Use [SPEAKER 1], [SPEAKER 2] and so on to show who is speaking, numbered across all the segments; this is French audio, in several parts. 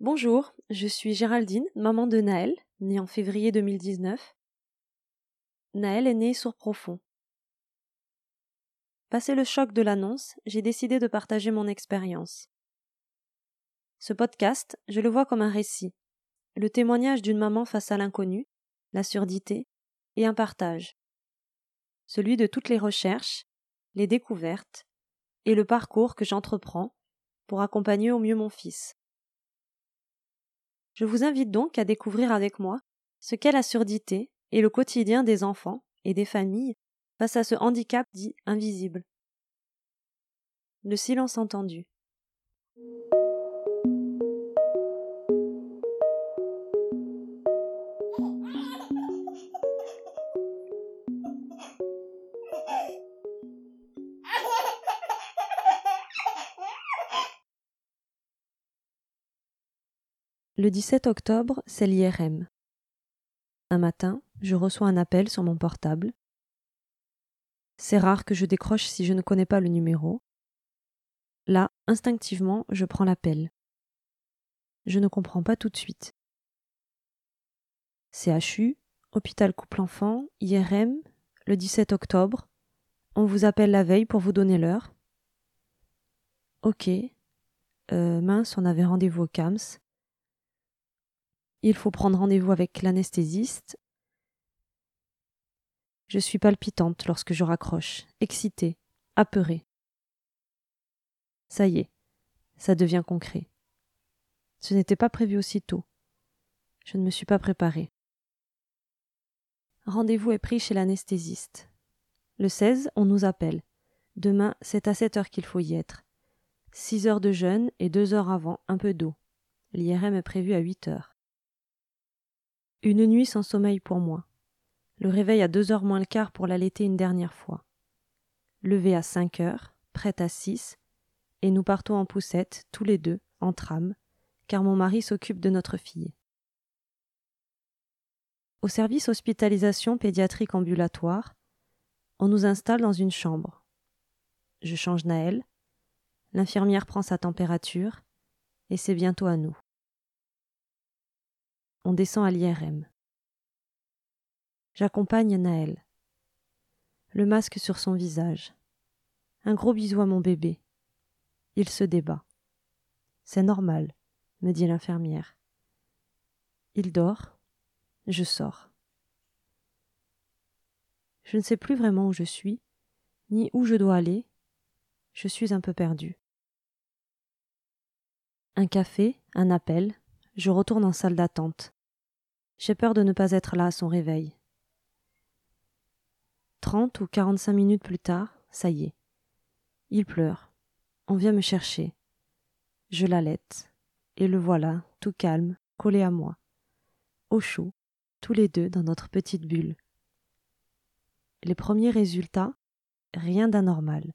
[SPEAKER 1] Bonjour, je suis Géraldine, maman de Naël, née en février 2019. Naël est né sourd profond. Passé le choc de l'annonce, j'ai décidé de partager mon expérience. Ce podcast, je le vois comme un récit, le témoignage d'une maman face à l'inconnu, la surdité et un partage. Celui de toutes les recherches, les découvertes et le parcours que j'entreprends pour accompagner au mieux mon fils. Je vous invite donc à découvrir avec moi ce qu'est la surdité et le quotidien des enfants et des familles face à ce handicap dit invisible. Le silence entendu. Le 17 octobre, c'est l'IRM. Un matin, je reçois un appel sur mon portable. C'est rare que je décroche si je ne connais pas le numéro. Là, instinctivement, je prends l'appel. Je ne comprends pas tout de suite. CHU, hôpital couple-enfant, IRM, le 17 octobre. On vous appelle la veille pour vous donner l'heure. Ok. Euh, mince, on avait rendez-vous au CAMS. Il faut prendre rendez-vous avec l'anesthésiste. Je suis palpitante lorsque je raccroche, excitée, apeurée. Ça y est, ça devient concret. Ce n'était pas prévu aussitôt. Je ne me suis pas préparée. Rendez-vous est pris chez l'anesthésiste. Le 16, on nous appelle. Demain, c'est à 7 heures qu'il faut y être. 6 heures de jeûne et 2 heures avant, un peu d'eau. L'IRM est prévu à 8 heures. Une nuit sans sommeil pour moi. Le réveil à deux heures moins le quart pour l'allaiter une dernière fois. Levé à cinq heures, prête à six, et nous partons en poussette, tous les deux, en tram, car mon mari s'occupe de notre fille. Au service hospitalisation pédiatrique ambulatoire, on nous installe dans une chambre. Je change Naël, l'infirmière prend sa température, et c'est bientôt à nous on descend à l'IRM. J'accompagne Naël. Le masque sur son visage. Un gros bisou à mon bébé. Il se débat. C'est normal, me dit l'infirmière. Il dort. Je sors. Je ne sais plus vraiment où je suis, ni où je dois aller. Je suis un peu perdue. Un café, un appel, je retourne en salle d'attente. J'ai peur de ne pas être là à son réveil. Trente ou quarante-cinq minutes plus tard, ça y est. Il pleure. On vient me chercher. Je l'allaite. Et le voilà, tout calme, collé à moi. Au chaud, tous les deux dans notre petite bulle. Les premiers résultats, rien d'anormal,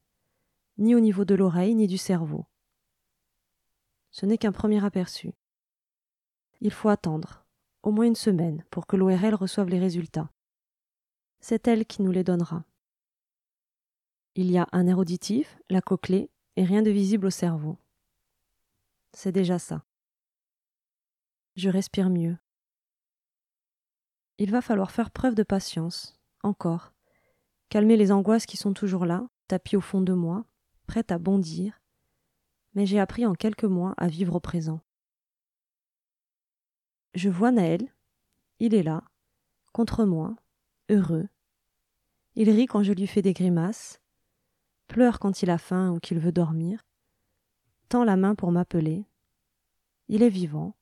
[SPEAKER 1] ni au niveau de l'oreille ni du cerveau. Ce n'est qu'un premier aperçu. Il faut attendre, au moins une semaine pour que l'ORL reçoive les résultats. C'est elle qui nous les donnera. Il y a un air auditif, la cochlée et rien de visible au cerveau. C'est déjà ça. Je respire mieux. Il va falloir faire preuve de patience, encore, calmer les angoisses qui sont toujours là, tapis au fond de moi, prêtes à bondir, mais j'ai appris en quelques mois à vivre au présent. Je vois Naël. Il est là, contre moi, heureux. Il rit quand je lui fais des grimaces, pleure quand il a faim ou qu'il veut dormir, tend la main pour m'appeler. Il est vivant.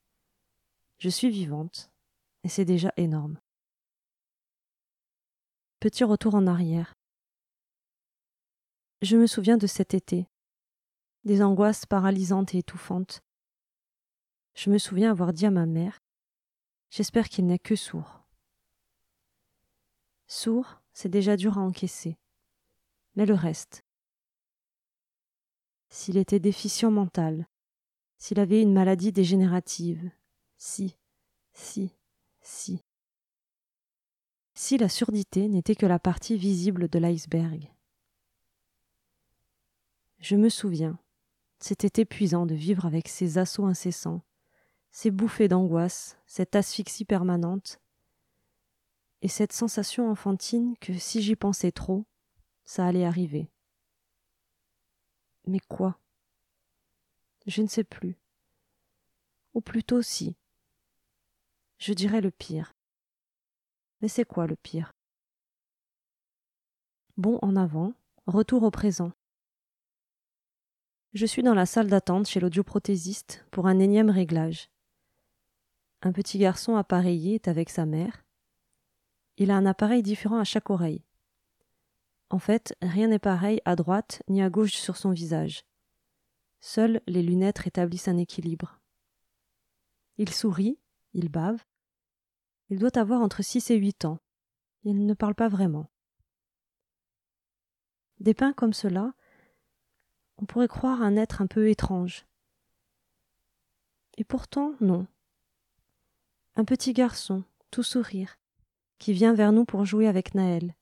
[SPEAKER 1] Je suis vivante, et c'est déjà énorme. Petit retour en arrière. Je me souviens de cet été, des angoisses paralysantes et étouffantes. Je me souviens avoir dit à ma mère J'espère qu'il n'est que sourd. Sourd, c'est déjà dur à encaisser. Mais le reste. S'il était déficient mental, s'il avait une maladie dégénérative, si, si, si. Si la surdité n'était que la partie visible de l'iceberg. Je me souviens, c'était épuisant de vivre avec ces assauts incessants, ces bouffées d'angoisse, cette asphyxie permanente, et cette sensation enfantine que si j'y pensais trop, ça allait arriver. Mais quoi? Je ne sais plus. Ou plutôt si. Je dirais le pire. Mais c'est quoi le pire? Bon en avant, retour au présent. Je suis dans la salle d'attente chez l'audioprothésiste pour un énième réglage. Un petit garçon appareillé est avec sa mère. Il a un appareil différent à chaque oreille. En fait, rien n'est pareil à droite ni à gauche sur son visage. Seules les lunettes rétablissent un équilibre. Il sourit, il bave. Il doit avoir entre six et huit ans. Il ne parle pas vraiment. Dépeint comme cela, on pourrait croire un être un peu étrange. Et pourtant, non. Un petit garçon, tout sourire, qui vient vers nous pour jouer avec Naël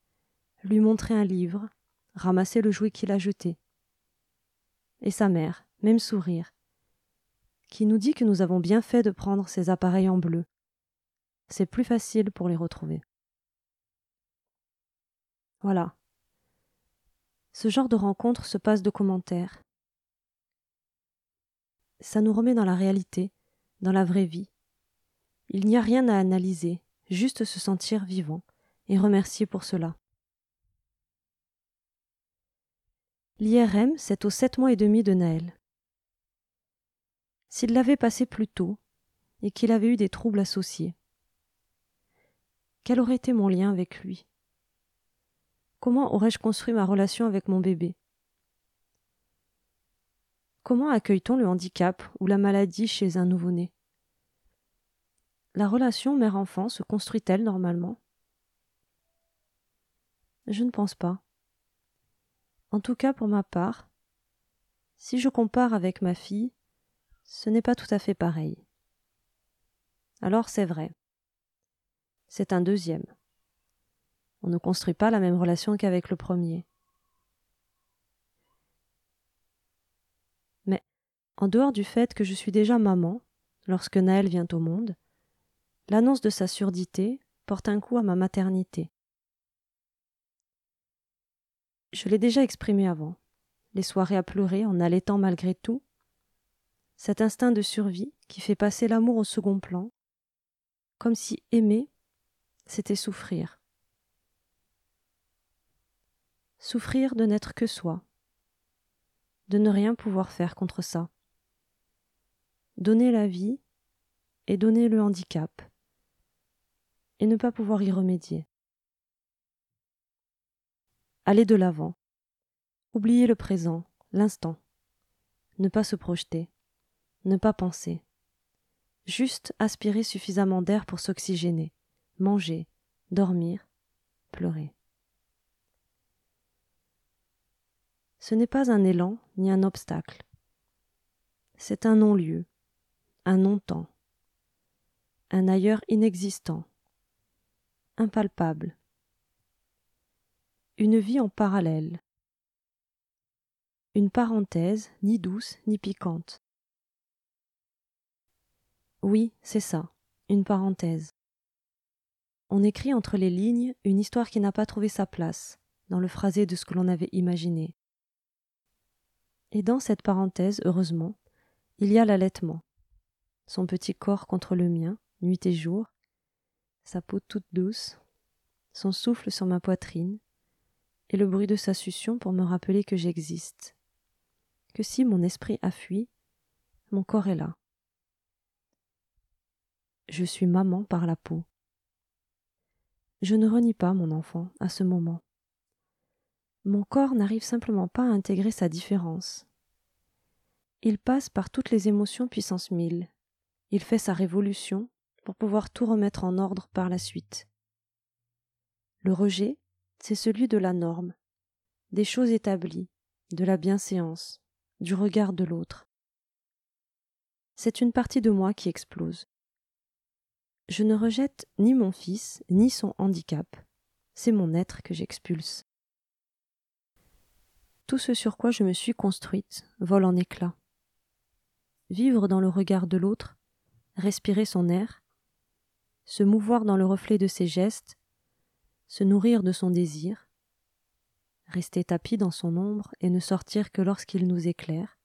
[SPEAKER 1] lui montrer un livre, ramasser le jouet qu'il a jeté. Et sa mère, même sourire, qui nous dit que nous avons bien fait de prendre ces appareils en bleu. C'est plus facile pour les retrouver. Voilà. Ce genre de rencontre se passe de commentaires. Ça nous remet dans la réalité, dans la vraie vie. Il n'y a rien à analyser, juste se sentir vivant et remercier pour cela. L'IRM, c'est aux sept mois et demi de Naël. S'il l'avait passé plus tôt, et qu'il avait eu des troubles associés, quel aurait été mon lien avec lui? Comment aurais-je construit ma relation avec mon bébé? Comment accueille-t-on le handicap ou la maladie chez un nouveau-né? La relation mère-enfant se construit-elle normalement? Je ne pense pas. En tout cas pour ma part, si je compare avec ma fille, ce n'est pas tout à fait pareil. Alors c'est vrai. C'est un deuxième. On ne construit pas la même relation qu'avec le premier. Mais, en dehors du fait que je suis déjà maman, lorsque Naël vient au monde, l'annonce de sa surdité porte un coup à ma maternité. Je l'ai déjà exprimé avant. Les soirées à pleurer en allaitant malgré tout. Cet instinct de survie qui fait passer l'amour au second plan, comme si aimer, c'était souffrir. Souffrir de n'être que soi, de ne rien pouvoir faire contre ça. Donner la vie et donner le handicap, et ne pas pouvoir y remédier. Aller de l'avant, oublier le présent, l'instant, ne pas se projeter, ne pas penser, juste aspirer suffisamment d'air pour s'oxygéner, manger, dormir, pleurer. Ce n'est pas un élan ni un obstacle. C'est un non-lieu, un non-temps, un ailleurs inexistant, impalpable, une vie en parallèle. Une parenthèse ni douce ni piquante. Oui, c'est ça, une parenthèse. On écrit entre les lignes une histoire qui n'a pas trouvé sa place dans le phrasé de ce que l'on avait imaginé. Et dans cette parenthèse, heureusement, il y a l'allaitement. Son petit corps contre le mien, nuit et jour, sa peau toute douce, son souffle sur ma poitrine, et le bruit de sa succion pour me rappeler que j'existe, que si mon esprit a fui, mon corps est là. Je suis maman par la peau. Je ne renie pas mon enfant à ce moment. Mon corps n'arrive simplement pas à intégrer sa différence. Il passe par toutes les émotions puissance mille. Il fait sa révolution pour pouvoir tout remettre en ordre par la suite. Le rejet, c'est celui de la norme, des choses établies, de la bienséance, du regard de l'autre. C'est une partie de moi qui explose. Je ne rejette ni mon fils, ni son handicap, c'est mon être que j'expulse. Tout ce sur quoi je me suis construite vole en éclats. Vivre dans le regard de l'autre, respirer son air, se mouvoir dans le reflet de ses gestes, se nourrir de son désir, rester tapis dans son ombre et ne sortir que lorsqu'il nous éclaire,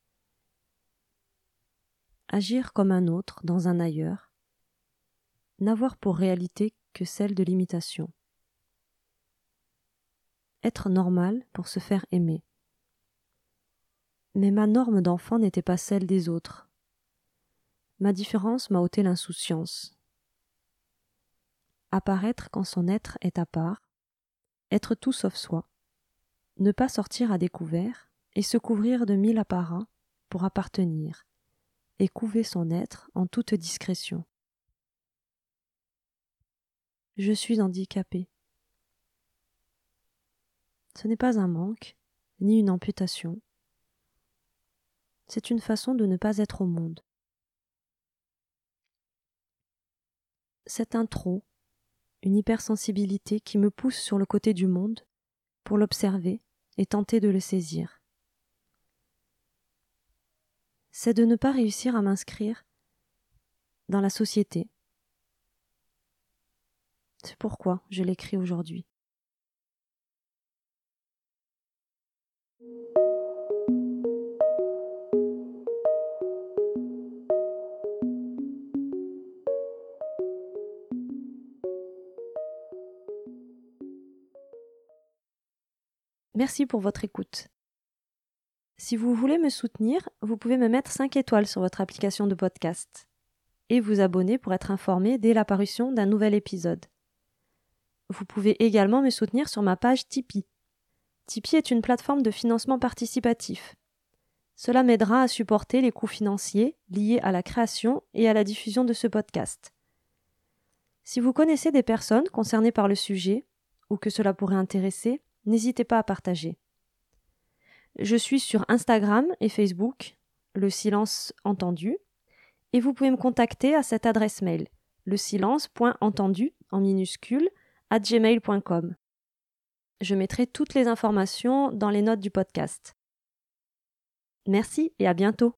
[SPEAKER 1] agir comme un autre dans un ailleurs, n'avoir pour réalité que celle de l'imitation. Être normal pour se faire aimer. Mais ma norme d'enfant n'était pas celle des autres. Ma différence m'a ôté l'insouciance. Apparaître quand son être est à part, être tout sauf soi, ne pas sortir à découvert et se couvrir de mille apparats pour appartenir, et couver son être en toute discrétion. Je suis handicapé. Ce n'est pas un manque, ni une amputation. C'est une façon de ne pas être au monde. C'est un trop, une hypersensibilité qui me pousse sur le côté du monde pour l'observer et tenter de le saisir. C'est de ne pas réussir à m'inscrire dans la société, c'est pourquoi je l'écris aujourd'hui. Merci pour votre écoute. Si vous voulez me soutenir, vous pouvez me mettre 5 étoiles sur votre application de podcast et vous abonner pour être informé dès l'apparition d'un nouvel épisode. Vous pouvez également me soutenir sur ma page Tipeee. Tipeee est une plateforme de financement participatif. Cela m'aidera à supporter les coûts financiers liés à la création et à la diffusion de ce podcast. Si vous connaissez des personnes concernées par le sujet, ou que cela pourrait intéresser, n'hésitez pas à partager. Je suis sur Instagram et Facebook, le silence entendu, et vous pouvez me contacter à cette adresse mail, le silence.entendu en minuscule gmail.com. Je mettrai toutes les informations dans les notes du podcast. Merci et à bientôt.